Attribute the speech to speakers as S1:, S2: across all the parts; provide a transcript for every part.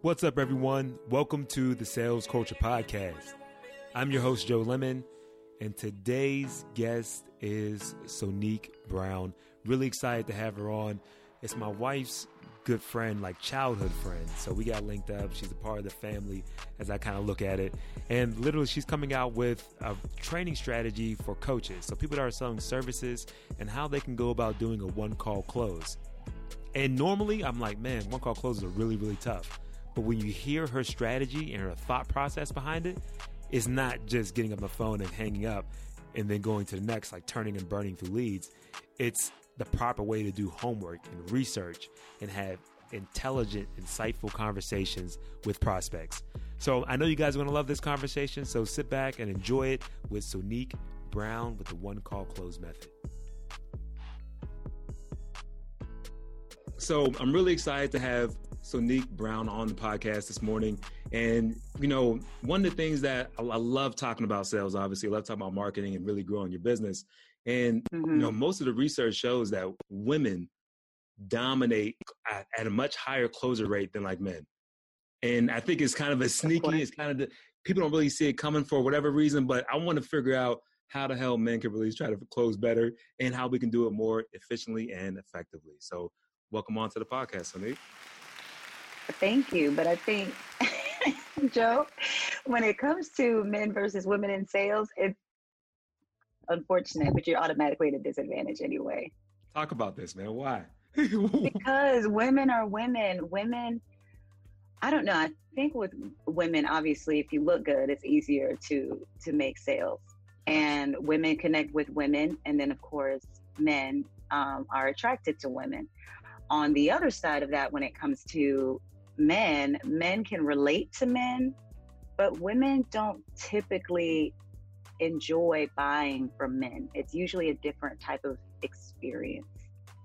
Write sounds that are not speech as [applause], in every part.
S1: What's up, everyone? Welcome to the Sales Culture Podcast. I'm your host, Joe Lemon, and today's guest is Sonique Brown. Really excited to have her on. It's my wife's good friend, like childhood friend. So we got linked up. She's a part of the family as I kind of look at it. And literally, she's coming out with a training strategy for coaches. So people that are selling services and how they can go about doing a one call close. And normally, I'm like, man, one call closes are really, really tough. But when you hear her strategy and her thought process behind it, it's not just getting up the phone and hanging up and then going to the next, like turning and burning through leads. It's the proper way to do homework and research and have intelligent, insightful conversations with prospects. So I know you guys are going to love this conversation. So sit back and enjoy it with Sonique Brown with the one call close method. So I'm really excited to have Sonique Brown on the podcast this morning. And, you know, one of the things that I, I love talking about sales, obviously, I love talking about marketing and really growing your business. And, mm-hmm. you know, most of the research shows that women dominate at, at, a much higher closer rate than like men. And I think it's kind of a sneaky, it's kind of the, people don't really see it coming for whatever reason, but I want to figure out how the hell men can really try to close better and how we can do it more efficiently and effectively. So, welcome on to the podcast, Sonique.
S2: Thank you. But I think, [laughs] Joe, when it comes to men versus women in sales, it's unfortunate, but you're automatically at a disadvantage anyway.
S1: Talk about this, man. Why? [laughs]
S2: because women are women. Women, I don't know. I think with women, obviously, if you look good, it's easier to to make sales. And women connect with women, and then of course, men um, are attracted to women. On the other side of that, when it comes to men, men can relate to men, but women don't typically enjoy buying from men. It's usually a different type of experience.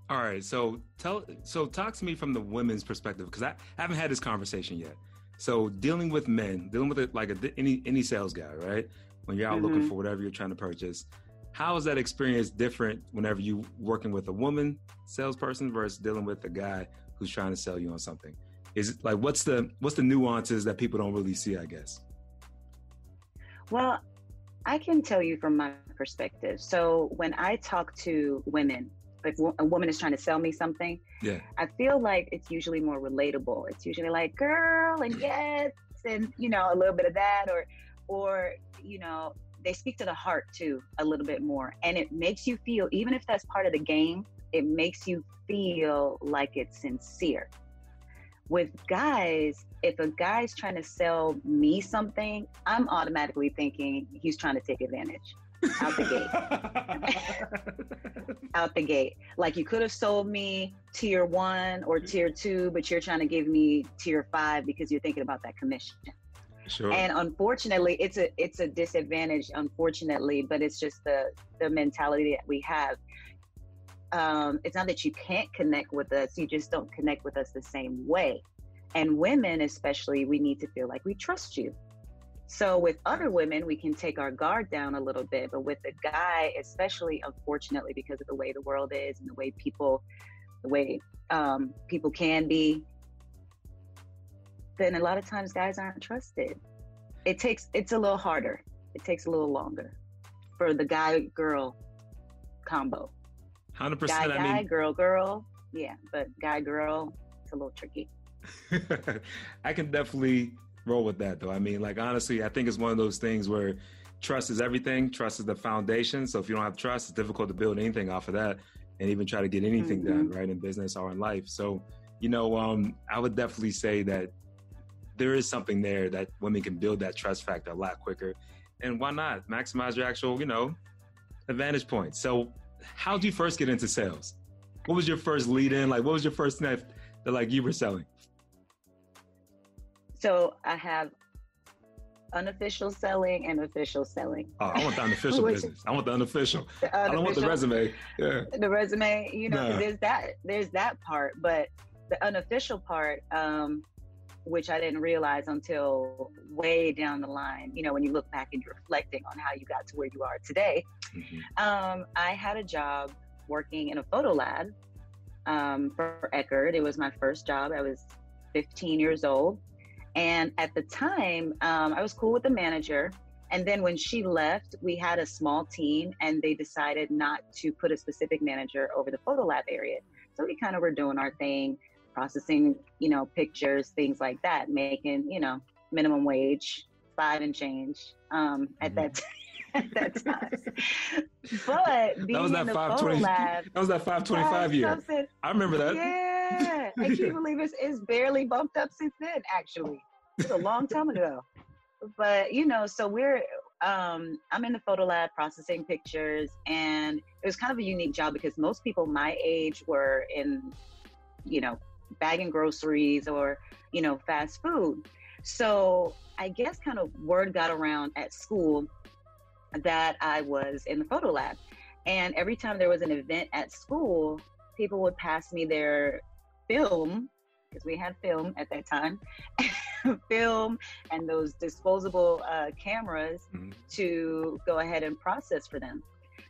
S1: All right, so tell so talk to me from the women's perspective because I haven't had this conversation yet. So dealing with men, dealing with it like a, any any sales guy, right? When you're out mm-hmm. looking for whatever you're trying to purchase, how is that experience different whenever you working with a woman salesperson versus dealing with a guy who's trying to sell you on something? Is like what's the what's the nuances that people don't really see i guess?
S2: Well i can tell you from my perspective. So when i talk to women if a woman is trying to sell me something yeah. I feel like it's usually more relatable. It's usually like girl and yes and you know a little bit of that or or you know they speak to the heart too a little bit more. And it makes you feel even if that's part of the game it makes you feel like it's sincere with guys, if a guy's trying to sell me something, I'm automatically thinking he's trying to take advantage out the gate. [laughs] out the gate. Like you could have sold me tier one or mm-hmm. tier two, but you're trying to give me tier five because you're thinking about that commission. Sure. And unfortunately, it's a it's a disadvantage. Unfortunately, but it's just the the mentality that we have um, it's not that you can't connect with us, you just don't connect with us the same way. And women, especially, we need to feel like we trust you. So with other women, we can take our guard down a little bit, but with a guy, especially unfortunately, because of the way the world is and the way people, the way um, people can be, then a lot of times guys aren't trusted. It takes it's a little harder. It takes a little longer for the guy girl combo.
S1: Hundred percent.
S2: Guy, guy, mean, girl, girl. Yeah, but guy, girl, it's a little tricky. [laughs]
S1: I can definitely roll with that, though. I mean, like honestly, I think it's one of those things where trust is everything. Trust is the foundation. So if you don't have trust, it's difficult to build anything off of that, and even try to get anything mm-hmm. done, right, in business or in life. So, you know, um, I would definitely say that there is something there that women can build that trust factor a lot quicker. And why not maximize your actual, you know, advantage points? So how did you first get into sales? What was your first lead in? Like, what was your first net that like you were selling?
S2: So I have unofficial selling and official selling.
S1: Oh, I want the [laughs] unofficial business. I want the unofficial. The unofficial. I don't want the resume. Yeah.
S2: The resume, you know, nah. there's that there's that part, but the unofficial part, um, which I didn't realize until way down the line. You know, when you look back and you're reflecting on how you got to where you are today. Mm-hmm. Um, I had a job working in a photo lab um, for Eckerd. It was my first job. I was 15 years old. And at the time, um, I was cool with the manager. And then when she left, we had a small team and they decided not to put a specific manager over the photo lab area. So we kind of were doing our thing, processing, you know, pictures, things like that, making, you know, minimum wage, five and change um, at mm-hmm. that time. [laughs] at that time. But being that was that in the 520, lab,
S1: that was that 525 year. I remember that.
S2: Yeah. I can't [laughs] believe it's, it's barely bumped up since then, actually. it's a long time ago. But, you know, so we're, um, I'm in the photo lab processing pictures, and it was kind of a unique job because most people my age were in, you know, bagging groceries or, you know, fast food. So I guess kind of word got around at school that I was in the photo lab. And every time there was an event at school, people would pass me their film, because we had film at that time, [laughs] film and those disposable uh, cameras mm-hmm. to go ahead and process for them.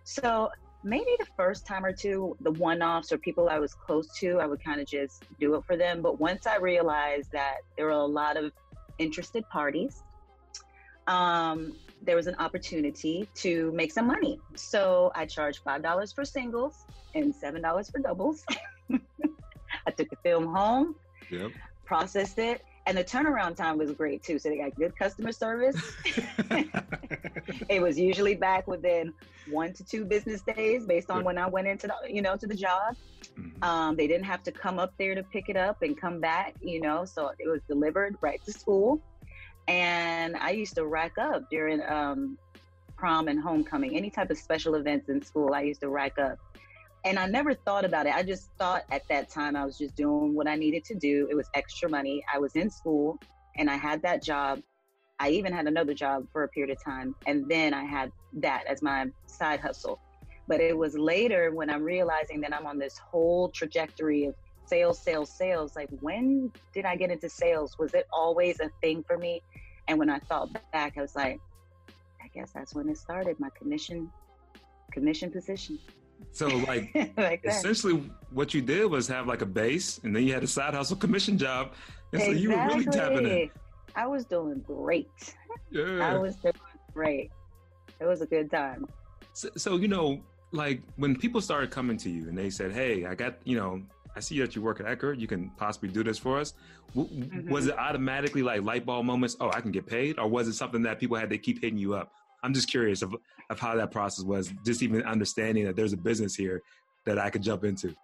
S2: So maybe the first time or two, the one offs or people I was close to, I would kind of just do it for them. But once I realized that there were a lot of interested parties, um, there was an opportunity to make some money. So I charged $5 for singles and $7 for doubles. [laughs] I took the film home, yep. processed it, and the turnaround time was great too. So they got good customer service. [laughs] it was usually back within one to two business days based on when I went into the, you know, to the job. Mm-hmm. Um, they didn't have to come up there to pick it up and come back, you know, so it was delivered right to school. And I used to rack up during um, prom and homecoming, any type of special events in school, I used to rack up. And I never thought about it. I just thought at that time I was just doing what I needed to do. It was extra money. I was in school and I had that job. I even had another job for a period of time. And then I had that as my side hustle. But it was later when I'm realizing that I'm on this whole trajectory of sales, sales, sales. Like, when did I get into sales? Was it always a thing for me? And when I thought back, I was like, I guess that's when it started. My commission, commission position.
S1: So, like, [laughs] like essentially, what you did was have like a base, and then you had a side hustle commission job, and exactly. so you were really tapping in.
S2: I was doing great. Yeah, I was doing great. It was a good time.
S1: So, so you know, like when people started coming to you and they said, "Hey, I got you know I see that you work at Eckerd. You can possibly do this for us. W- mm-hmm. Was it automatically like light bulb moments? Oh, I can get paid, or was it something that people had to keep hitting you up? I'm just curious of of how that process was. Just even understanding that there's a business here that I could jump into.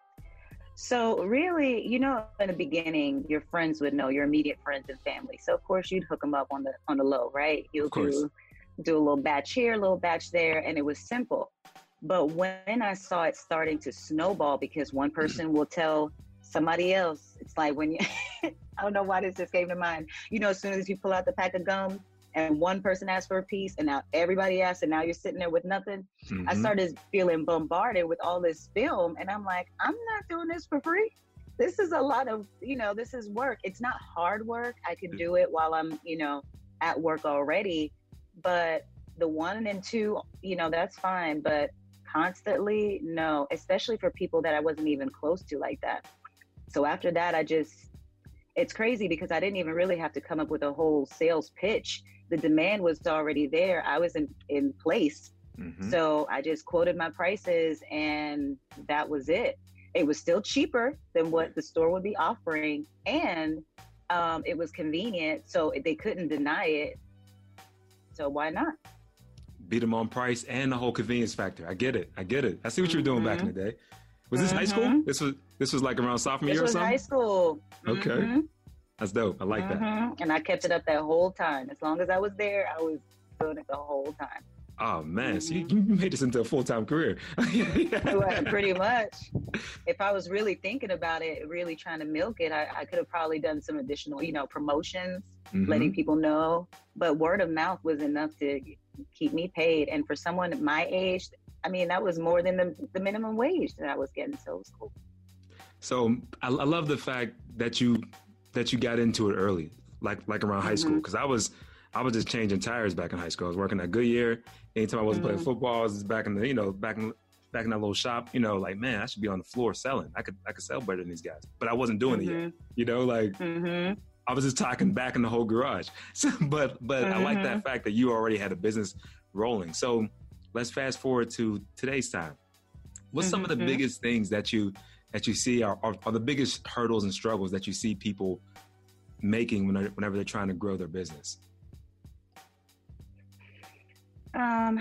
S2: So really, you know, in the beginning, your friends would know your immediate friends and family. So of course, you'd hook them up on the on the low, right? You'll do do a little batch here, a little batch there, and it was simple. But when I saw it starting to snowball because one [clears throat] person will tell somebody else, it's like when you, [laughs] I don't know why this just came to mind. You know, as soon as you pull out the pack of gum and one person asked for a piece and now everybody asks and now you're sitting there with nothing, mm-hmm. I started feeling bombarded with all this film. And I'm like, I'm not doing this for free. This is a lot of, you know, this is work. It's not hard work. I can do it while I'm, you know, at work already. But the one and two, you know, that's fine. But constantly no especially for people that i wasn't even close to like that so after that i just it's crazy because i didn't even really have to come up with a whole sales pitch the demand was already there i was in in place mm-hmm. so i just quoted my prices and that was it it was still cheaper than what the store would be offering and um, it was convenient so they couldn't deny it so why not
S1: beat them on price and the whole convenience factor. I get it. I get it. I see what you were doing mm-hmm. back in the day. Was this mm-hmm. high school? Mm-hmm. This was this was like around sophomore
S2: this
S1: year or
S2: something. High school.
S1: Okay, mm-hmm. That's dope. I like that.
S2: Mm-hmm. And I kept it up that whole time. As long as I was there, I was doing it the whole time.
S1: Oh man, so you, you made this into a full time career.
S2: well, [laughs] pretty much. If I was really thinking about it, really trying to milk it, I, I could have probably done some additional, you know, promotions, mm-hmm. letting people know. But word of mouth was enough to keep me paid. And for someone my age, I mean, that was more than the, the minimum wage that I was getting. So it was cool.
S1: So I, I love the fact that you that you got into it early, like like around high school, because mm-hmm. I was I was just changing tires back in high school. I was working at Goodyear. Anytime I wasn't mm-hmm. playing football, I was back in the you know back in back in that little shop. You know, like man, I should be on the floor selling. I could I could sell better than these guys, but I wasn't doing mm-hmm. it yet. Mm-hmm. You know, like mm-hmm. I was just talking back in the whole garage. [laughs] So, but but mm-hmm. I like that mm-hmm. fact that you already had a business rolling. So let's fast forward to today's time. What's mm-hmm. some of the mm-hmm. biggest things that you that you see are, are, are, the biggest hurdles and struggles that you see people making when they're, whenever they're trying to grow their business?
S2: Um,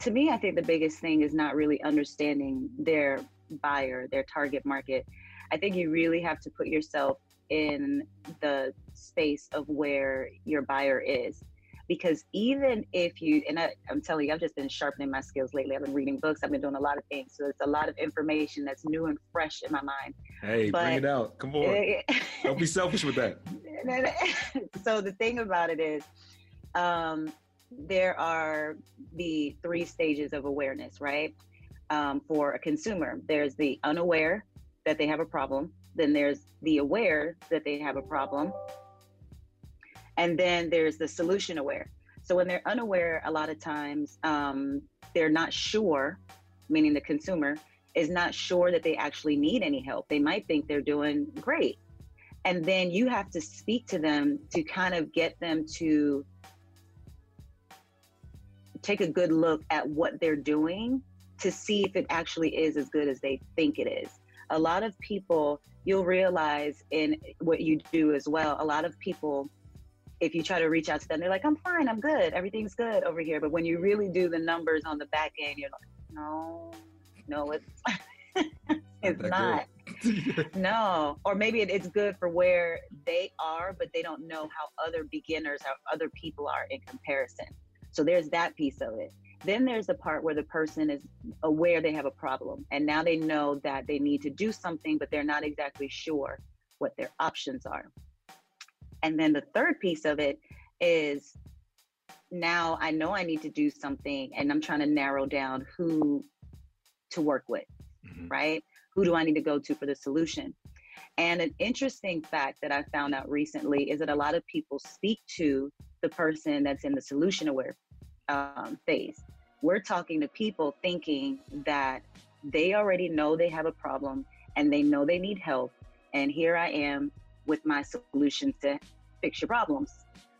S2: to me, I think the biggest thing is not really understanding their buyer, their target market. I think you really have to put yourself in the space of where your buyer is. Because even if you, and I, I'm telling you, I've just been sharpening my skills lately. I've been reading books, I've been doing a lot of things. So it's a lot of information that's new and fresh in my mind.
S1: Hey, but, bring it out. Come on. Don't be selfish with that. [laughs] [laughs]
S2: so the thing about it is, um, there are the three stages of awareness, right? Um, for a consumer, there's the unaware that they have a problem, then there's the aware that they have a problem. And then there's the solution aware. So when they're unaware, a lot of times um, they're not sure, meaning the consumer is not sure that they actually need any help. They might think they're doing great. And then you have to speak to them to kind of get them to take a good look at what they're doing to see if it actually is as good as they think it is. A lot of people you'll realize in what you do as well, a lot of people, if you try to reach out to them, they're like, I'm fine, I'm good, everything's good over here. But when you really do the numbers on the back end, you're like, no, no, it's [laughs] it's not. no, or maybe it, it's good for where they are, but they don't know how other beginners, how other people are in comparison. So there's that piece of it. Then there's the part where the person is aware they have a problem and now they know that they need to do something, but they're not exactly sure what their options are. And then the third piece of it is now I know I need to do something and I'm trying to narrow down who to work with, mm-hmm. right? Who do I need to go to for the solution? And an interesting fact that I found out recently is that a lot of people speak to the person that's in the solution aware um, phase. We're talking to people thinking that they already know they have a problem and they know they need help. And here I am with my solution to fix your problems.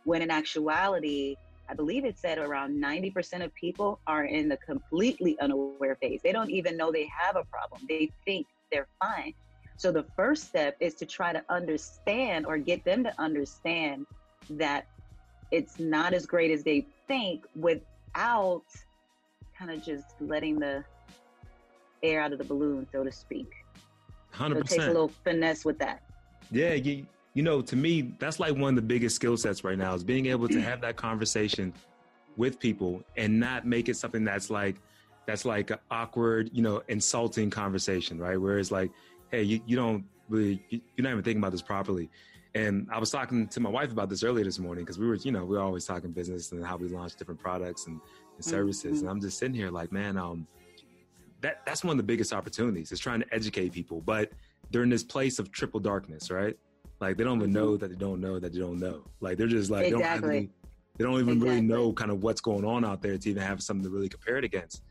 S2: When in actuality, I believe it said around 90% of people are in the completely unaware phase. They don't even know they have a problem. They think they're fine. So the first step is to try to understand or get them to understand that it's not as great as they think without kind of just letting the air out of the balloon, so to speak.
S1: Hundred so
S2: percent. Take a little finesse with that.
S1: Yeah, you, you know, to me, that's like one of the biggest skill sets right now is being able to have that conversation with people and not make it something that's like that's like an awkward, you know, insulting conversation, right? Where it's like, hey, you, you don't really, you're not even thinking about this properly. And I was talking to my wife about this earlier this morning because we were, you know, we are always talking business and how we launch different products and, and services. Mm-hmm. And I'm just sitting here like, man, um, that that's one of the biggest opportunities is trying to educate people. But they're in this place of triple darkness, right? Like they don't even know mm-hmm. that they don't know that they don't know. Like they're just like exactly. they don't, really, they don't even exactly. really know kind of what's going on out there to even have something to really compare it against.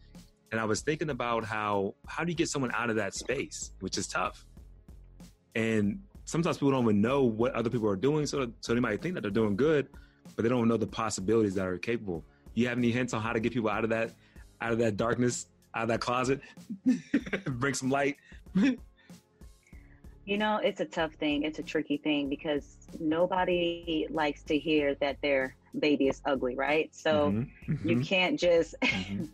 S1: And I was thinking about how how do you get someone out of that space, which is tough. And sometimes people don't even know what other people are doing, so so they might think that they're doing good, but they don't know the possibilities that are capable. You have any hints on how to get people out of that out of that darkness, out of that closet, [laughs] bring some light? [laughs]
S2: you know, it's a tough thing. It's a tricky thing because nobody likes to hear that their baby is ugly, right? So mm-hmm. Mm-hmm. you can't just. [laughs] Mm-hmm.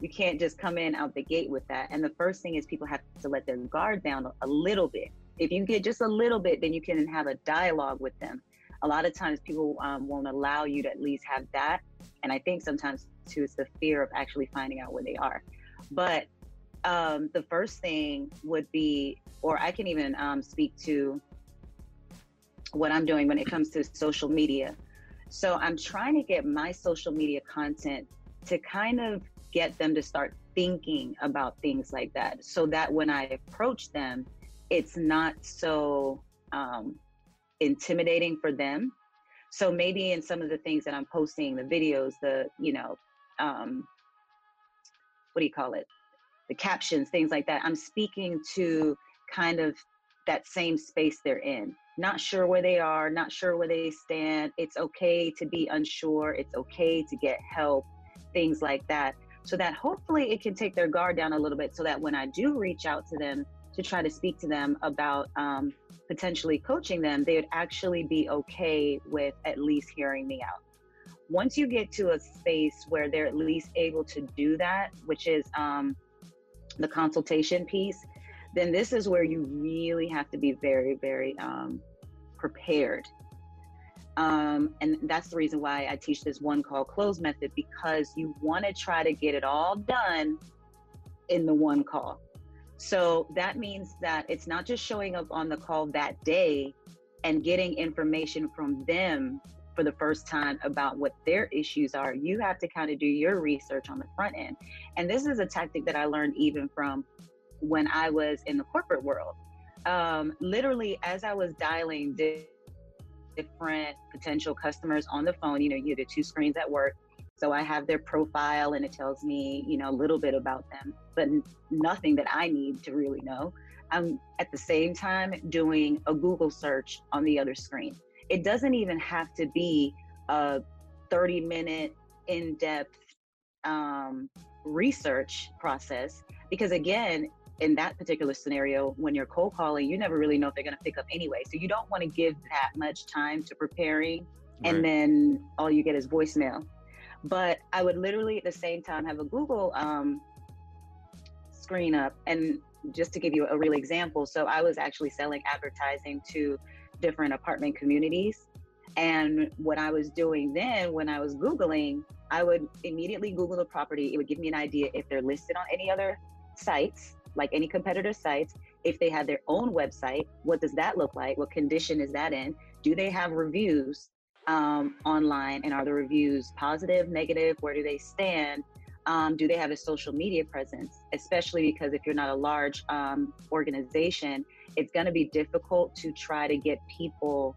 S2: you can't just come in out the gate with that. And the first thing is people have to let their guard down a little bit if you get just a little bit, then you can have a dialogue with them. A lot of times people um, won't allow you to at least have that. And I think sometimes too, it's the fear of actually finding out where they are. But um, the first thing would be, or I can even um, speak to what I'm doing when it comes to social media. So I'm trying to get my social media content to kind of get them to start thinking about things like that so that when I approach them, it's not so um, intimidating for them. So maybe in some of the things that I'm posting, the videos, the, you know, um, what do you call it? The captions, things like that. I'm speaking to kind of that same space they're in. not sure where they are, not sure where they stand. It's okay to be unsure. It's okay to get help, things like that. So that hopefully it can take their guard down a little bit so that when I do reach out to them to try to speak to them about um, potentially coaching them, they would actually be okay with at least hearing me out. Once you get to a space where they're at least able to do that, which is um, the consultation piece, then this is where you really have to be very, very um, prepared. Um, and that's the reason why I teach this one call close method because you want to try to get it all done in the one call. So that means that it's not just showing up on the call that day and getting information from them for the first time about what their issues are. You have to kind of do your research on the front end. And this is a tactic that I learned even from when I was in the corporate world. Um, literally, as I was dialing different potential customers on the phone, you know, you have the two screens at work. So I have their profile and it tells me, you know, a little bit about them, but nothing that I need to really know. I'm at the same time doing a Google search on the other screen. It doesn't even have to be a 30 minute in depth um, research process because, again, in that particular scenario, when you're cold calling, you never really know if they're going to pick up anyway. So you don't want to give that much time to preparing, right. and then all you get is voicemail. But I would literally at the same time have a Google um, screen up, and just to give you a real example, so I was actually selling advertising to different apartment communities. And what I was doing then, when I was Googling, I would immediately Google the property. It would give me an idea if they're listed on any other sites like any competitor sites, if they have their own website, what does that look like? What condition is that in? Do they have reviews um, online? And are the reviews positive, negative? Where do they stand? Um, do they have a social media presence? Especially because if you're not a large um, organization, it's going to be difficult to try to get people.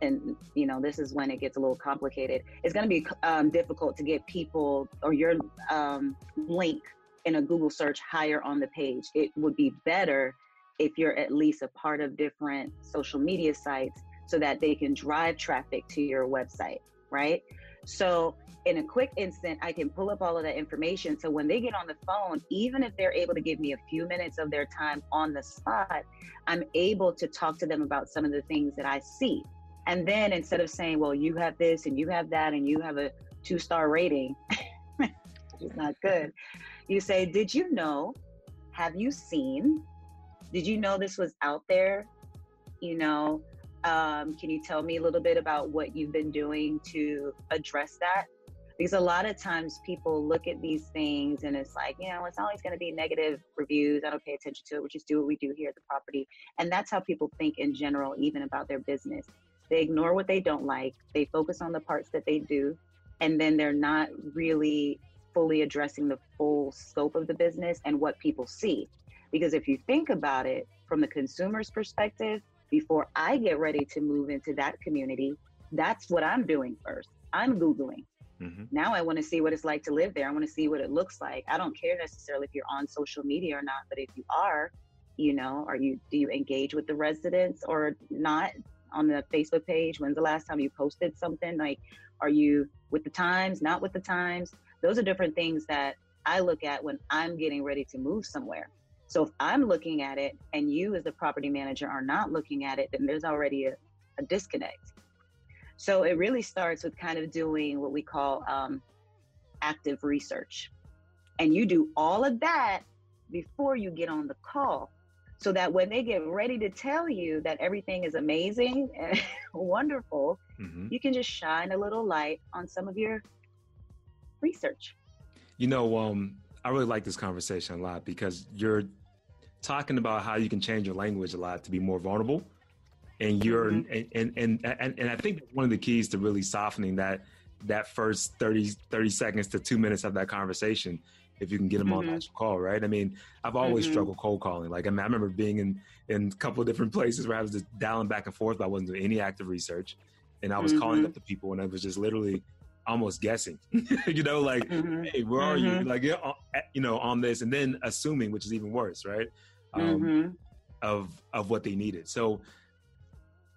S2: And you know, this is when it gets a little complicated. It's going to be um, difficult to get people or your um, link in a Google search higher on the page. It would be better if you're at least a part of different social media sites so that they can drive traffic to your website, right? So, in a quick instant, I can pull up all of that information. So, when they get on the phone, even if they're able to give me a few minutes of their time on the spot, I'm able to talk to them about some of the things that I see. And then instead of saying, well, you have this and you have that and you have a two star rating, [laughs] is not good, you say, Did you know? Have you seen? Did you know this was out there? You know, um, can you tell me a little bit about what you've been doing to address that? Because a lot of times people look at these things and it's like, you know, it's always going to be negative reviews. I don't pay attention to it. We just do what we do here at the property. And that's how people think in general, even about their business. They ignore what they don't like, they focus on the parts that they do, and then they're not really fully addressing the full scope of the business and what people see. Because if you think about it from the consumer's perspective, before I get ready to move into that community, that's what I'm doing first. I'm Googling. Mm-hmm. Now I want to see what it's like to live there. I want to see what it looks like. I don't care necessarily if you're on social media or not, but if you are, you know, are you do you engage with the residents or not on the Facebook page? When's the last time you posted something? Like, are you with the times, not with the times? Those are different things that I look at when I'm getting ready to move somewhere. So if I'm looking at it and you as the property manager are not looking at it, then there's already a, a disconnect. So it really starts with kind of doing what we call um, active research. And you do all of that before you get on the call so that when they get ready to tell you that everything is amazing and [laughs] wonderful, mm-hmm. you can just shine a little light on some of your research.
S1: You know, um, I really like this conversation a lot because you're talking about how you can change your language a lot to be more vulnerable. And you're mm-hmm. and, and, and and I think one of the keys to really softening that that first 30, 30 seconds to two minutes of that conversation if you can get them mm-hmm. on that call, right? I mean, I've always mm-hmm. struggled cold calling. Like I, mean, I remember being in in a couple of different [laughs] places where I was just dialing back and forth, but I wasn't doing any active research, and I was mm-hmm. calling up the people, and I was just literally almost guessing, [laughs] you know, like, mm-hmm. hey, where are mm-hmm. you? Like, you know, on this, and then assuming, which is even worse, right? Um, mm-hmm. Of of what they needed. So,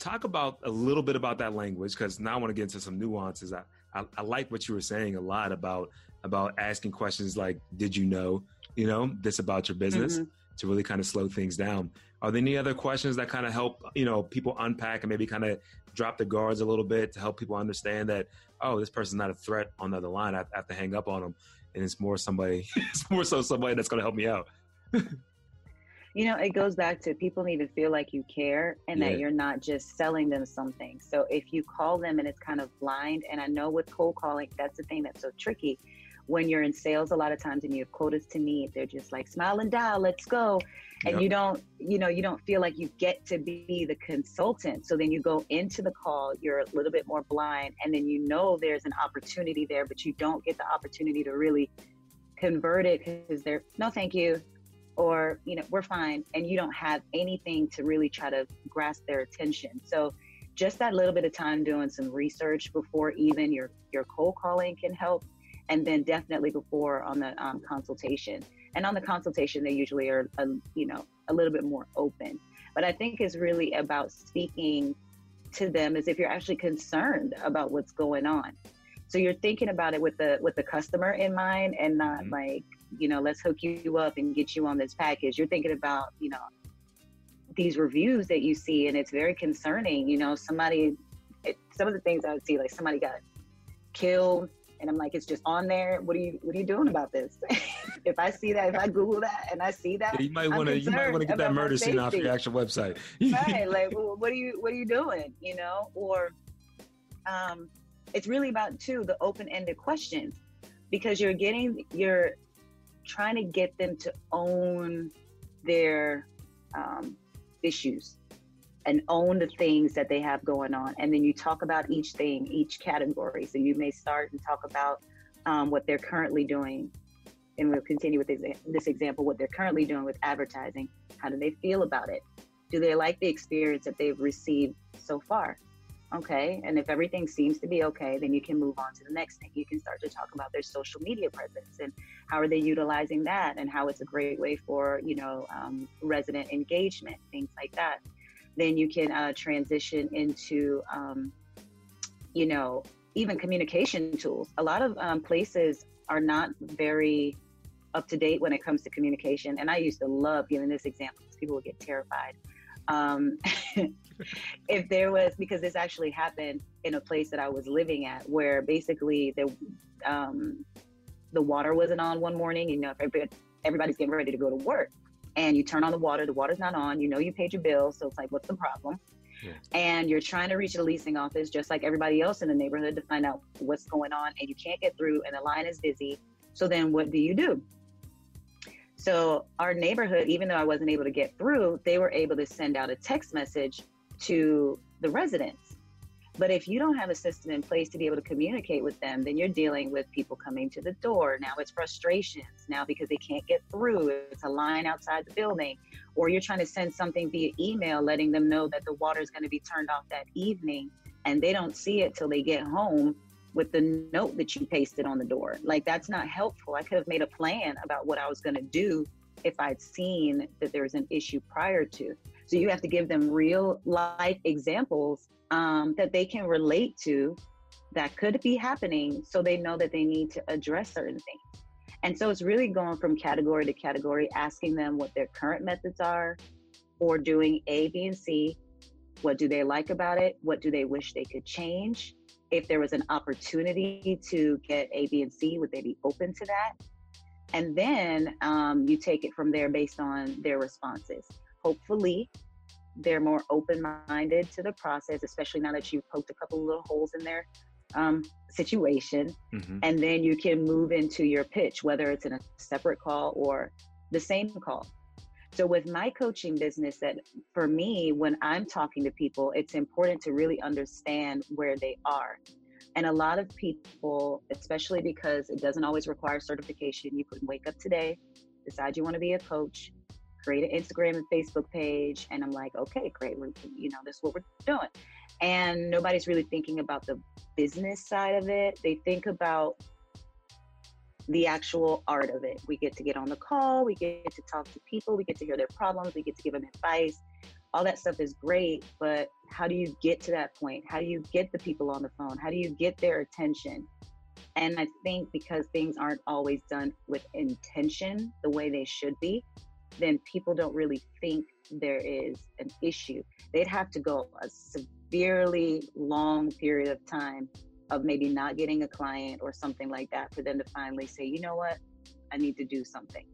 S1: talk about a little bit about that language because now I want to get into some nuances. I, I, I like what you were saying a lot about about asking questions like, "Did you know?" You know, this about your business mm-hmm. to really kind of slow things down. Are there any other questions that kind of help you know people unpack and maybe kind of drop the guards a little bit to help people understand that oh, this person's not a threat on the other line. I have to hang up on them, and it's more somebody. [laughs] it's more so somebody that's going to help me out. [laughs]
S2: you know, it goes back to people need to feel like you care and yeah. that you're not just selling them something. So if you call them and it's kind of blind, and I know with cold calling, that's the thing that's so tricky. When you're in sales, a lot of times and you have quotas to meet, they're just like smile and dial, let's go. And yep. you don't, you know, you don't feel like you get to be the consultant. So then you go into the call, you're a little bit more blind, and then you know there's an opportunity there, but you don't get the opportunity to really convert it because they're no thank you or you know we're fine and you don't have anything to really try to grasp their attention. So just that little bit of time doing some research before even your your cold calling can help and then definitely before on the um, consultation. And on the consultation they usually are a, you know a little bit more open. But i think it's really about speaking to them as if you're actually concerned about what's going on. So you're thinking about it with the with the customer in mind and not mm-hmm. like you know, let's hook you up and get you on this package. You're thinking about, you know, these reviews that you see, and it's very concerning. You know, somebody, it, some of the things I would see, like somebody got killed, and I'm like, it's just on there. What are you, what are you doing about this? [laughs] if I see that, if I Google that and I see that,
S1: yeah, you might want to, you might want to get that murder scene off your actual website. [laughs]
S2: right? [laughs] Like, well, what are you, what are you doing? You know, or, um, it's really about too the open-ended questions because you're getting you're trying to get them to own their um, issues and own the things that they have going on. And then you talk about each thing, each category. So you may start and talk about um, what they're currently doing. And we'll continue with this, this example what they're currently doing with advertising. How do they feel about it? Do they like the experience that they've received so far? Okay. And if everything seems to be okay, then you can move on to the next thing. You can start to talk about their social media presence and how are they utilizing that and how it's a great way for, you know, um, resident engagement, things like that. Then you can uh, transition into, um, you know, even communication tools. A lot of um, places are not very up to date when it comes to communication. And I used to love giving this example because people would get terrified. Um, [laughs] if there was because this actually happened in a place that I was living at where basically the um, the water wasn't on one morning. You know, everybody's getting ready to go to work, and you turn on the water, the water's not on. You know, you paid your bill, so it's like, what's the problem? Yeah. And you're trying to reach the leasing office just like everybody else in the neighborhood to find out what's going on, and you can't get through, and the line is busy. So then, what do you do? So our neighborhood, even though I wasn't able to get through, they were able to send out a text message to the residents. But if you don't have a system in place to be able to communicate with them, then you're dealing with people coming to the door. Now it's frustrations. Now because they can't get through, it's a line outside the building. Or you're trying to send something via email letting them know that the water is going to be turned off that evening and they don't see it till they get home with the note that you pasted on the door. Like that's not helpful. I could have made a plan about what I was going to do if I'd seen that there was an issue prior to. So you have to give them real life examples um, that they can relate to that could be happening so they know that they need to address certain things. And so it's really going from category to category, asking them what their current methods are or doing A, B, and C. What do they like about it? What do they wish they could change? If there was an opportunity to get A, B, and C, would they be open to that? And then um, you take it from there based on their responses hopefully they're more open-minded to the process especially now that you've poked a couple little holes in their um, situation mm-hmm. and then you can move into your pitch whether it's in a separate call or the same call so with my coaching business that for me when i'm talking to people it's important to really understand where they are and a lot of people especially because it doesn't always require certification you can wake up today decide you want to be a coach create an Instagram and Facebook page. And I'm like, okay, great. We're, you know, this is what we're doing. And nobody's really thinking about the business side of it. They think about the actual art of it. We get to get on the call, we get to talk to people, we get to hear their problems, we get to give them advice. all that stuff is great, but how do you get to that point? How do you get the people on the phone? How do you get their attention? And I think because things aren't always done with intention the way they should be, then people don't really think there is an issue. They'd have to go a severely long period of time of maybe not getting a client or something like that for them to finally say, you know what, I need to do something.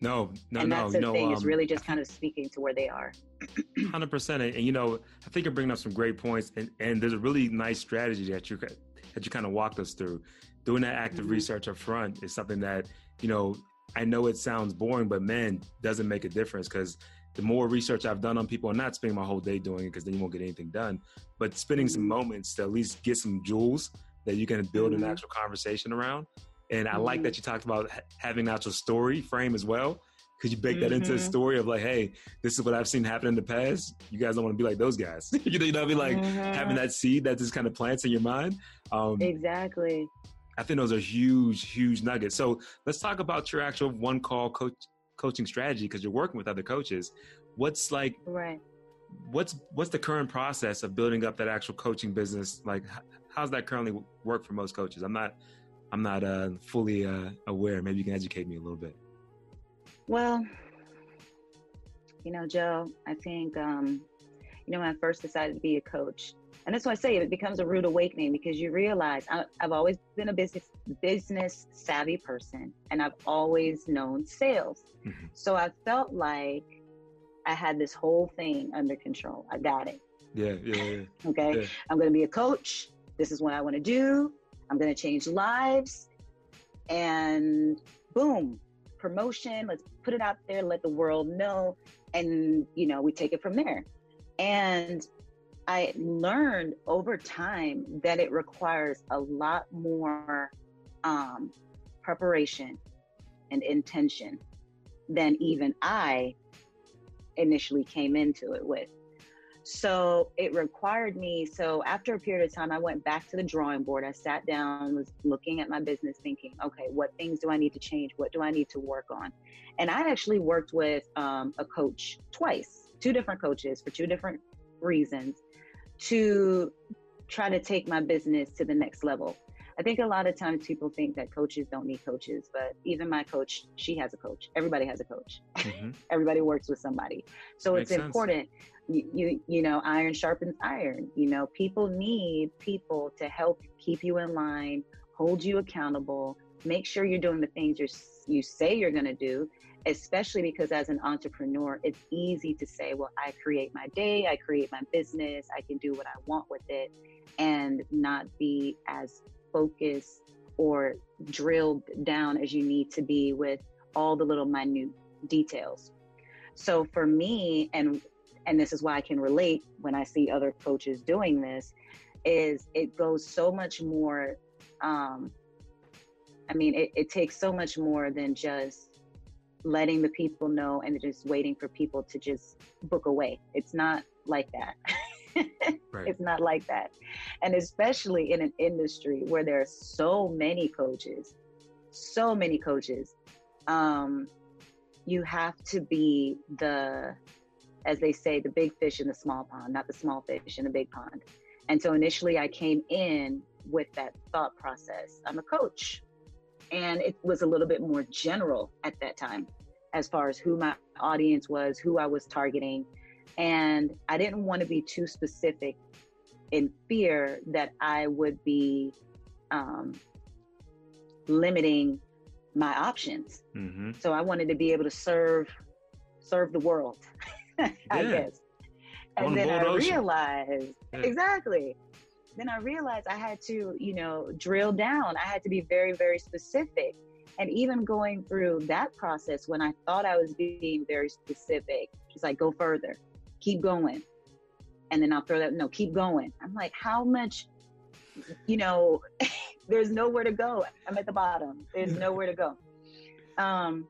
S1: No, no,
S2: and
S1: no.
S2: That's the
S1: no,
S2: thing.
S1: Um,
S2: it's really just kind of speaking to where they are. [clears throat]
S1: Hundred percent. And you know, I think you're bringing up some great points, and and there's a really nice strategy that you that you kind of walked us through. Doing that active mm-hmm. research up front is something that you know. I know it sounds boring, but man, doesn't make a difference because the more research I've done on people, and not spending my whole day doing it because then you won't get anything done, but spending some mm-hmm. moments to at least get some jewels that you can build mm-hmm. an actual conversation around. And I like that mm-hmm. you talked about having an actual story frame as well could you bake that mm-hmm. into a mm-hmm. story of like, hey, this is what I've seen happen in the past. You guys don't want to be like those guys. [laughs] you know, you know what I mean? Like mm-hmm. having that seed that just kind of plants in your mind.
S2: Um, exactly.
S1: I think those are huge, huge nuggets. So let's talk about your actual one call coach coaching strategy because you're working with other coaches. What's like
S2: right?
S1: What's what's the current process of building up that actual coaching business? Like, how's that currently work for most coaches? I'm not I'm not uh, fully uh, aware. Maybe you can educate me a little bit.
S2: Well, you know, Joe, I think, um, you know, when I first decided to be a coach, and that's why I say it becomes a rude awakening because you realize I, have always been a business business savvy person, and I've always known sales. Mm-hmm. So I felt like I had this whole thing under control. I got it.
S1: Yeah, yeah, yeah. [laughs]
S2: okay,
S1: yeah.
S2: I'm going to be a coach. This is what I want to do. I'm going to change lives, and boom, promotion. Let's put it out there, let the world know, and you know, we take it from there. And I learned over time that it requires a lot more um, preparation and intention than even I initially came into it with. So it required me. So after a period of time, I went back to the drawing board. I sat down, was looking at my business, thinking, okay, what things do I need to change? What do I need to work on? And I actually worked with um, a coach twice, two different coaches for two different reasons to try to take my business to the next level. I think a lot of times people think that coaches don't need coaches, but even my coach, she has a coach. Everybody has a coach. Mm-hmm. [laughs] Everybody works with somebody. So Makes it's sense. important you, you you know iron sharpens iron you know people need people to help keep you in line hold you accountable make sure you're doing the things you you say you're going to do especially because as an entrepreneur it's easy to say well i create my day i create my business i can do what i want with it and not be as focused or drilled down as you need to be with all the little minute details so for me and and this is why I can relate when I see other coaches doing this, is it goes so much more. Um, I mean, it, it takes so much more than just letting the people know and just waiting for people to just book away. It's not like that. [laughs] right. It's not like that. And especially in an industry where there are so many coaches, so many coaches, um, you have to be the as they say, the big fish in the small pond, not the small fish in the big pond. And so initially I came in with that thought process. I'm a coach. And it was a little bit more general at that time as far as who my audience was, who I was targeting. And I didn't want to be too specific in fear that I would be um, limiting my options. Mm-hmm. So I wanted to be able to serve serve the world. [laughs] I guess. And then I realized yeah. exactly. Then I realized I had to, you know, drill down. I had to be very, very specific. And even going through that process when I thought I was being very specific, she's like, go further, keep going. And then I'll throw that, no, keep going. I'm like, how much, you know, [laughs] there's nowhere to go. I'm at the bottom. There's nowhere to go. Um,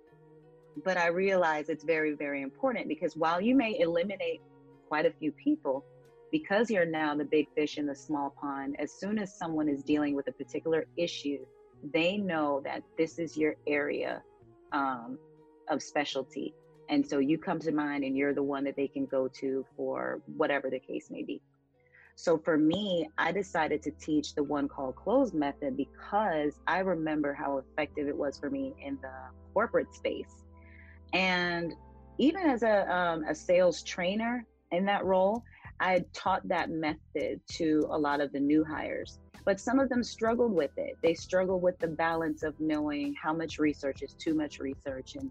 S2: but I realize it's very, very important because while you may eliminate quite a few people, because you're now the big fish in the small pond, as soon as someone is dealing with a particular issue, they know that this is your area um, of specialty. And so you come to mind and you're the one that they can go to for whatever the case may be. So for me, I decided to teach the one called close method because I remember how effective it was for me in the corporate space. And even as a, um, a sales trainer in that role, I taught that method to a lot of the new hires. But some of them struggled with it. They struggle with the balance of knowing how much research is too much research and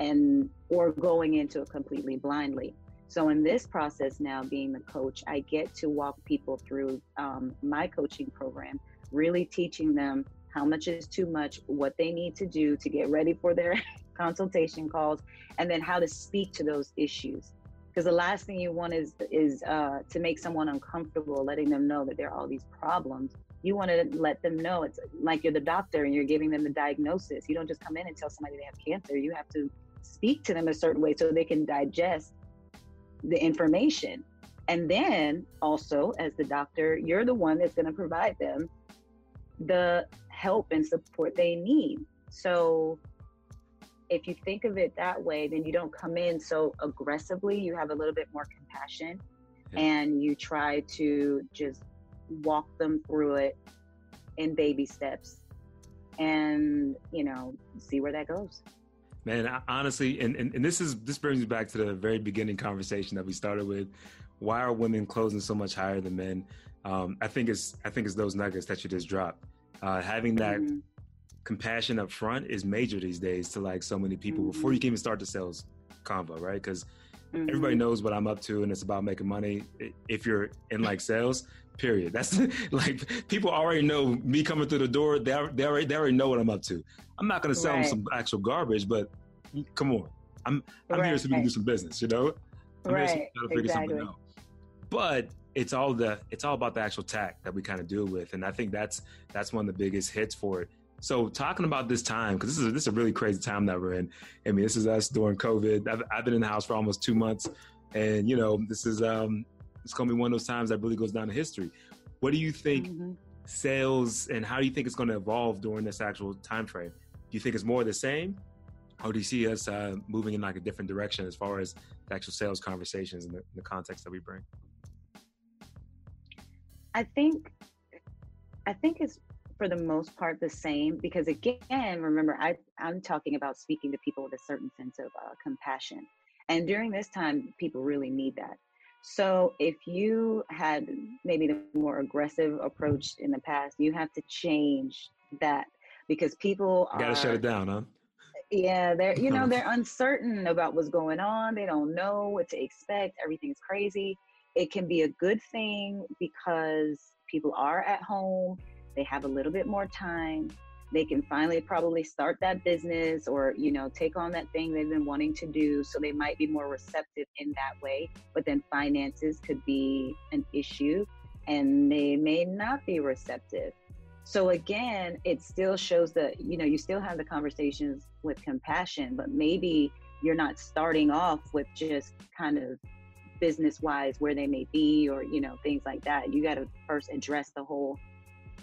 S2: and or going into it completely blindly. So in this process now, being the coach, I get to walk people through um, my coaching program, really teaching them how much is too much, what they need to do to get ready for their [laughs] consultation calls, and then how to speak to those issues. Because the last thing you want is is uh, to make someone uncomfortable, letting them know that there are all these problems. You want to let them know it's like you're the doctor and you're giving them the diagnosis. You don't just come in and tell somebody they have cancer. You have to speak to them a certain way so they can digest the information. And then also, as the doctor, you're the one that's going to provide them the help and support they need. So, if you think of it that way, then you don't come in so aggressively. You have a little bit more compassion yeah. and you try to just walk them through it in baby steps and, you know, see where that goes.
S1: Man, I, honestly, and, and, and this is this brings me back to the very beginning conversation that we started with. Why are women closing so much higher than men? Um, I think it's I think it's those nuggets that you just dropped. Uh, having that mm-hmm. Compassion up front is major these days to like so many people mm-hmm. before you can even start the sales convo, right? Because mm-hmm. everybody knows what I'm up to, and it's about making money. If you're in like sales, period. That's [laughs] like people already know me coming through the door. They they already they already know what I'm up to. I'm not going to sell right. them some actual garbage, but come on, I'm I'm right. here so we can do some business. You know,
S2: I'm right. here to figure exactly. something out.
S1: But it's all the it's all about the actual tact that we kind of deal with, and I think that's that's one of the biggest hits for it. So talking about this time because this is this is a really crazy time that we're in. I mean, this is us during COVID. I've, I've been in the house for almost two months, and you know, this is um it's going to be one of those times that really goes down in history. What do you think mm-hmm. sales and how do you think it's going to evolve during this actual time frame? Do you think it's more the same, or do you see us uh, moving in like a different direction as far as the actual sales conversations and the, the context that we bring?
S2: I think, I think it's for the most part the same because again, remember, I I'm talking about speaking to people with a certain sense of uh, compassion, and during this time, people really need that. So if you had maybe the more aggressive approach in the past, you have to change that because people
S1: you gotta shut it down, huh?
S2: Yeah, they're you know they're [laughs] uncertain about what's going on. They don't know what to expect. Everything's crazy. It can be a good thing because people are at home. They have a little bit more time they can finally probably start that business or you know take on that thing they've been wanting to do so they might be more receptive in that way. But then finances could be an issue and they may not be receptive. So again it still shows that you know you still have the conversations with compassion but maybe you're not starting off with just kind of business wise where they may be or you know things like that. You got to first address the whole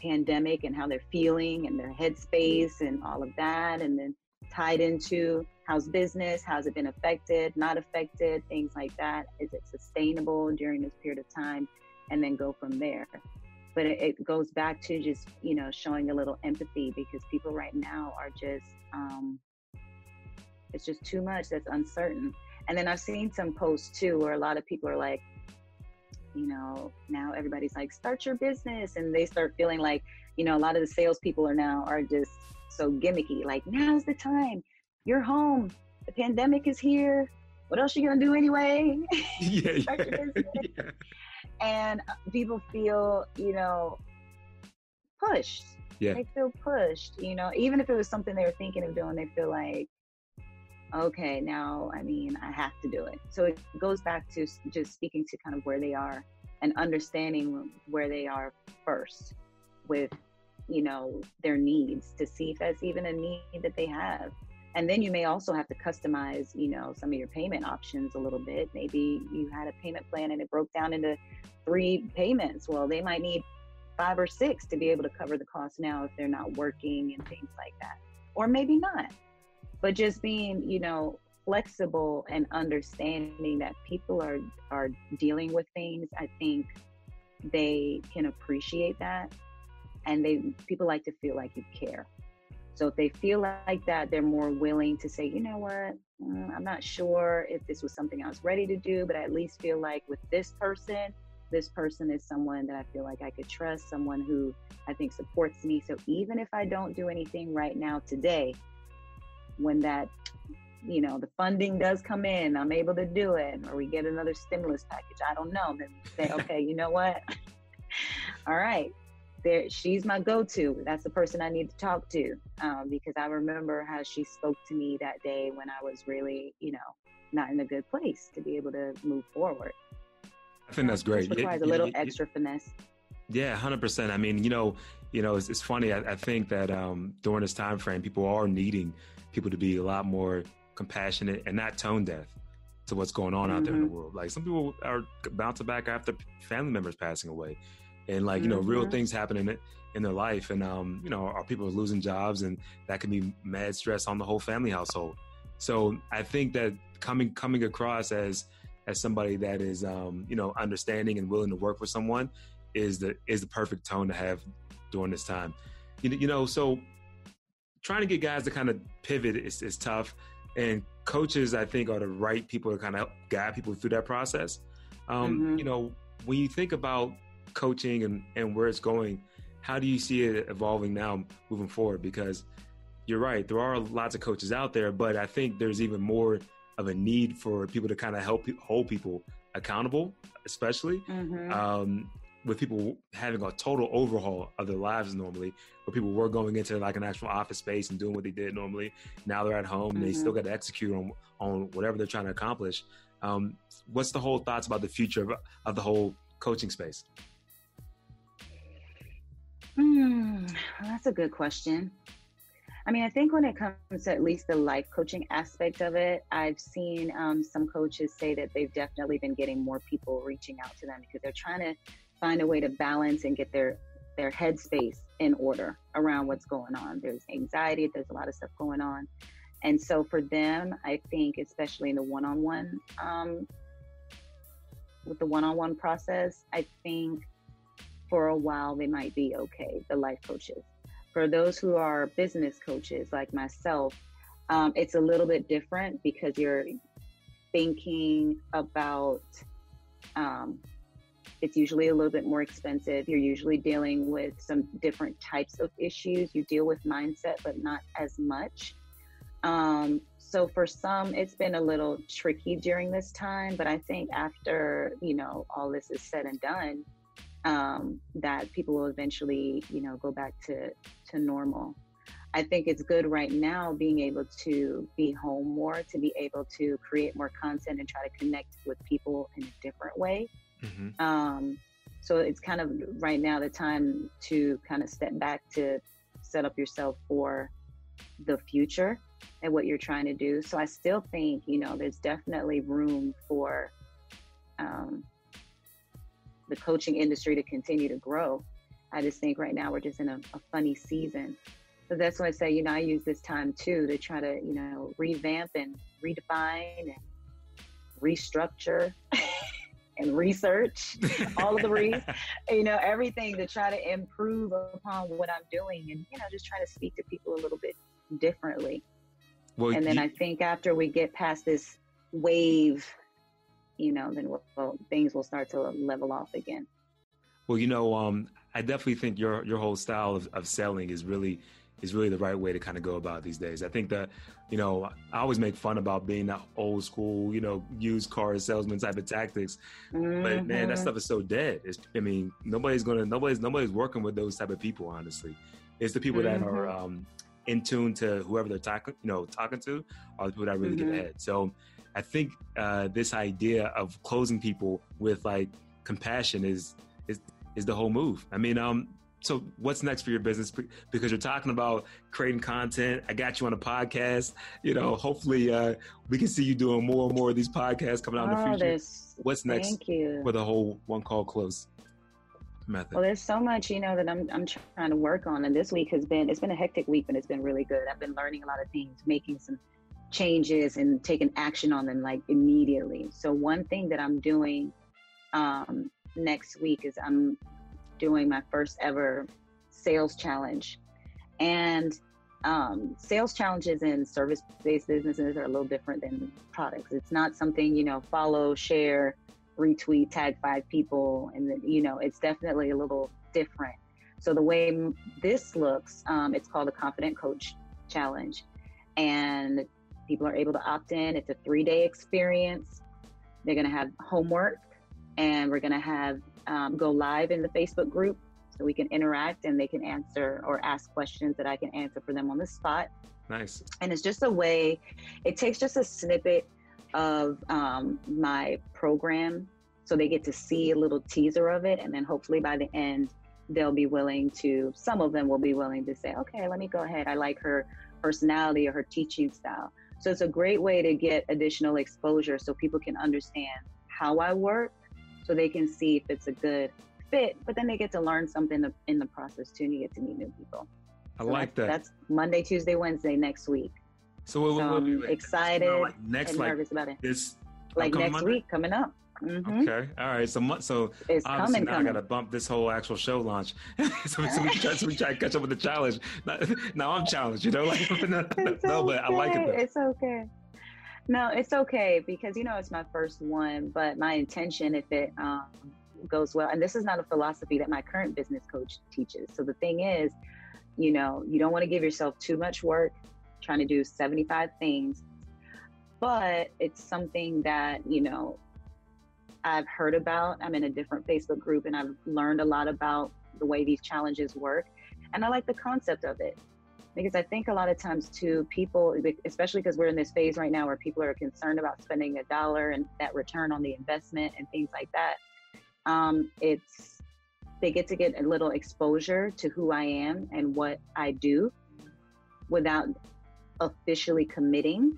S2: pandemic and how they're feeling and their headspace and all of that. And then tied into how's business, how's it been affected, not affected, things like that. Is it sustainable during this period of time? And then go from there. But it, it goes back to just, you know, showing a little empathy because people right now are just, um, it's just too much that's uncertain. And then I've seen some posts too where a lot of people are like, you know, now everybody's like, start your business. And they start feeling like, you know, a lot of the salespeople are now are just so gimmicky. Like, now's the time. You're home. The pandemic is here. What else are you gonna do anyway? [laughs] Yeah, yeah, yeah. And uh, people feel, you know, pushed. Yeah. They feel pushed, you know, even if it was something they were thinking of doing, they feel like, okay, now, I mean, I have to do it. So it goes back to just speaking to kind of where they are and understanding where they are first with, you know, their needs to see if that's even a need that they have. And then you may also have to customize, you know, some of your payment options a little bit. Maybe you had a payment plan and it broke down into three payments. Well, they might need five or six to be able to cover the cost now if they're not working and things like that. Or maybe not but just being, you know, flexible and understanding that people are are dealing with things, I think they can appreciate that and they people like to feel like you care. So if they feel like that, they're more willing to say, you know what, mm, I'm not sure if this was something I was ready to do, but I at least feel like with this person, this person is someone that I feel like I could trust, someone who I think supports me. So even if I don't do anything right now today, when that you know the funding does come in i'm able to do it or we get another stimulus package i don't know then say [laughs] okay you know what? [laughs] All right there she's my go-to that's the person i need to talk to um, because i remember how she spoke to me that day when i was really you know not in a good place to be able to move forward.
S1: I think that's great.
S2: It requires it, a little it, extra finesse.
S1: Yeah 100% i mean you know you know it's, it's funny I, I, think that um, during this time frame people are needing people to be a lot more compassionate and not tone deaf to what's going on mm-hmm. out there in the mm-hmm. world like some people are bouncing back after family members passing away and like you know mm-hmm. real things happening in their life and um you know our people are losing jobs and that can be mad stress on the whole family household so i think that coming coming across as as somebody that is um you know understanding and willing to work with someone is the is the perfect tone to have during this time you, you know so trying to get guys to kind of pivot is, is tough and coaches i think are the right people to kind of guide people through that process um, mm-hmm. you know when you think about coaching and, and where it's going, how do you see it evolving now moving forward? Because you're right, there are lots of coaches out there, but I think there's even more of a need for people to kind of help hold people accountable, especially mm-hmm. um, with people having a total overhaul of their lives normally, where people were going into like an actual office space and doing what they did normally. Now they're at home mm-hmm. and they still mm-hmm. got to execute on on whatever they're trying to accomplish. Um, what's the whole thoughts about the future of, of the whole coaching space?
S2: Hmm, that's a good question. I mean, I think when it comes to at least the life coaching aspect of it, I've seen um, some coaches say that they've definitely been getting more people reaching out to them because they're trying to find a way to balance and get their their headspace in order around what's going on. There's anxiety, there's a lot of stuff going on, and so for them, I think especially in the one-on-one um, with the one-on-one process, I think for a while, they might be okay, the life coaches. For those who are business coaches like myself, um, it's a little bit different because you're thinking about um, it's usually a little bit more expensive. You're usually dealing with some different types of issues. You deal with mindset, but not as much. Um, so for some, it's been a little tricky during this time. But I think after you know all this is said and done, um, that people will eventually, you know, go back to to normal. I think it's good right now being able to be home more, to be able to create more content and try to connect with people in a different way. Mm-hmm. Um, so it's kind of right now the time to kind of step back to set up yourself for the future and what you're trying to do. So I still think, you know, there's definitely room for um, the coaching industry to continue to grow. I just think right now we're just in a, a funny season. So that's why I say, you know, I use this time too to try to, you know, revamp and redefine and restructure [laughs] and research all of the reads, [laughs] you know, everything to try to improve upon what I'm doing and, you know, just try to speak to people a little bit differently. Well, and then you- I think after we get past this wave you know, then we'll, things will start to level off again.
S1: Well, you know, um, I definitely think your your whole style of, of selling is really is really the right way to kind of go about these days. I think that, you know, I always make fun about being that old school, you know, used car salesman type of tactics. Mm-hmm. But man, that mm-hmm. stuff is so dead. It's, I mean, nobody's gonna nobody's nobody's working with those type of people. Honestly, it's the people mm-hmm. that are mm-hmm. um, in tune to whoever they're talking, you know, talking to, are the people that really mm-hmm. get ahead. So I think uh, this idea of closing people with like compassion is is is the whole move. I mean, um, so what's next for your business? Because you're talking about creating content. I got you on a podcast. You know, hopefully uh, we can see you doing more and more of these podcasts coming out oh, in the oh, future. What's next
S2: Thank you.
S1: for the whole one call close? Method.
S2: Well, there's so much, you know, that I'm I'm trying to work on, and this week has been it's been a hectic week, but it's been really good. I've been learning a lot of things, making some changes and taking action on them like immediately. So one thing that I'm doing um, next week is I'm doing my first ever sales challenge, and um, sales challenges in service-based businesses are a little different than products. It's not something you know follow, share, retweet, tag five people, and you know it's definitely a little different. So the way this looks, um, it's called the Confident Coach Challenge, and people are able to opt in. It's a three-day experience. They're going to have homework, and we're going to have um, go live in the Facebook group so we can interact and they can answer or ask questions that I can answer for them on the spot.
S1: Nice.
S2: And it's just a way, it takes just a snippet of um, my program so they get to see a little teaser of it. And then hopefully by the end, they'll be willing to, some of them will be willing to say, okay, let me go ahead. I like her personality or her teaching style. So it's a great way to get additional exposure so people can understand how I work so they can see if it's a good fit, but then they get to learn something in the process too, and you get to meet new people.
S1: I so like that.
S2: That's Monday, Tuesday, Wednesday next week.
S1: So, wait,
S2: so excited like
S1: next, and
S2: like nervous about it.
S1: This
S2: like next Monday? week coming up. Mm-hmm.
S1: Okay, all right. So, so
S2: it's
S1: obviously
S2: coming,
S1: now
S2: coming.
S1: I got to bump this whole actual show launch. [laughs] so, so, we try, so we try to catch up with the challenge. Now [laughs] I'm challenged, you know. [laughs] Like no, no but I like it. Though.
S2: It's okay. No, it's okay because you know it's my first one, but my intention, if it um, goes well, and this is not a philosophy that my current business coach teaches. So the thing is, you know, you don't want to give yourself too much work trying to do 75 things, but it's something that, you know, I've heard about. I'm in a different Facebook group and I've learned a lot about the way these challenges work. And I like the concept of it because I think a lot of times too, people, especially because we're in this phase right now where people are concerned about spending a dollar and that return on the investment and things like that. Um, it's they get to get a little exposure to who I am and what I do without officially committing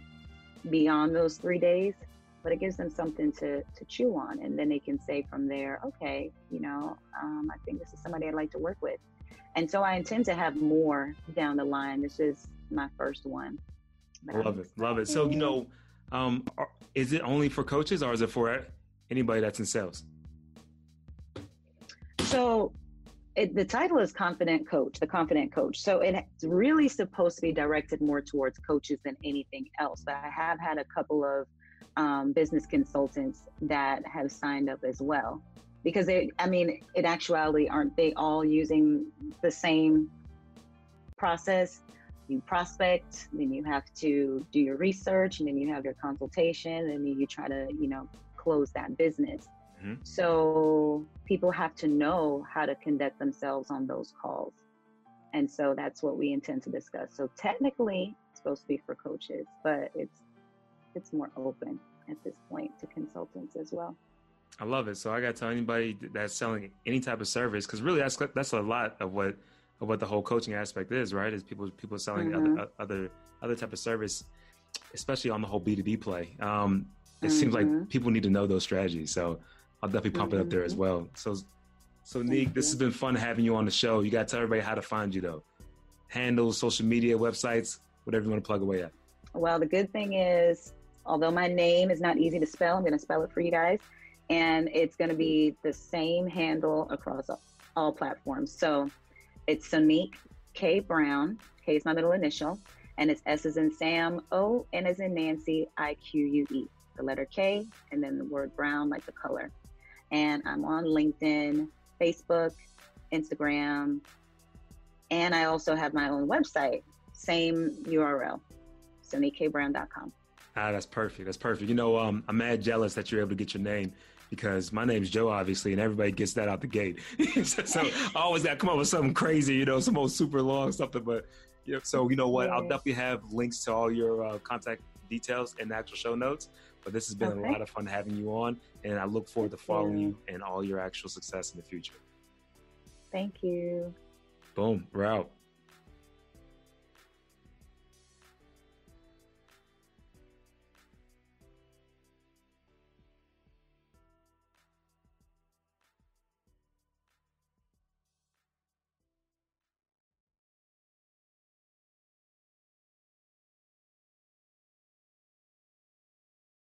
S2: beyond those three days. But it gives them something to, to chew on. And then they can say from there, okay, you know, um, I think this is somebody I'd like to work with. And so I intend to have more down the line. This is my first one.
S1: But love it. Love it. So, you know, um, is it only for coaches or is it for anybody that's in sales?
S2: So it, the title is Confident Coach, the Confident Coach. So it's really supposed to be directed more towards coaches than anything else. But I have had a couple of um, business consultants that have signed up as well because they i mean in actuality aren't they all using the same process? You prospect then you have to do your research and then you have your consultation and then you try to you know close that business. Mm-hmm. so people have to know how to conduct themselves on those calls. And so that's what we intend to discuss. So technically it's supposed to be for coaches but it's it's more open at this point to consultants as well
S1: I love it. So I got to tell anybody that's selling any type of service because really that's that's a lot of what of what the whole coaching aspect is, right? Is people people selling mm-hmm. other other other type of service, especially on the whole B two B play. Um, it mm-hmm. seems like mm-hmm. people need to know those strategies. So I'll definitely pump mm-hmm. it up there as mm-hmm. well. So so Nick, this has been fun having you on the show. You got to tell everybody how to find you though. Handles, social media, websites, whatever you want to plug away at.
S2: Well, the good thing is, although my name is not easy to spell, I'm going to spell it for you guys and it's going to be the same handle across all platforms. So it's Sonique K Brown. K is my middle initial, and it's S is in Sam, O, N is in Nancy, I Q U E. The letter K, and then the word brown, like the color. And I'm on LinkedIn, Facebook, Instagram, and I also have my own website, same URL, soniquekbrown.com.
S1: Ah, that's perfect. That's perfect. You know, um, I'm mad jealous that you're able to get your name because my name's Joe, obviously, and everybody gets that out the gate. [laughs] so, so, I always got to come up with something crazy, you know, some old super long something. But yeah, so you know what? I'll definitely have links to all your uh, contact details in the actual show notes. But this has been okay. a lot of fun having you on, and I look forward to following you. you and all your actual success in the future.
S2: Thank you.
S1: Boom, we're out.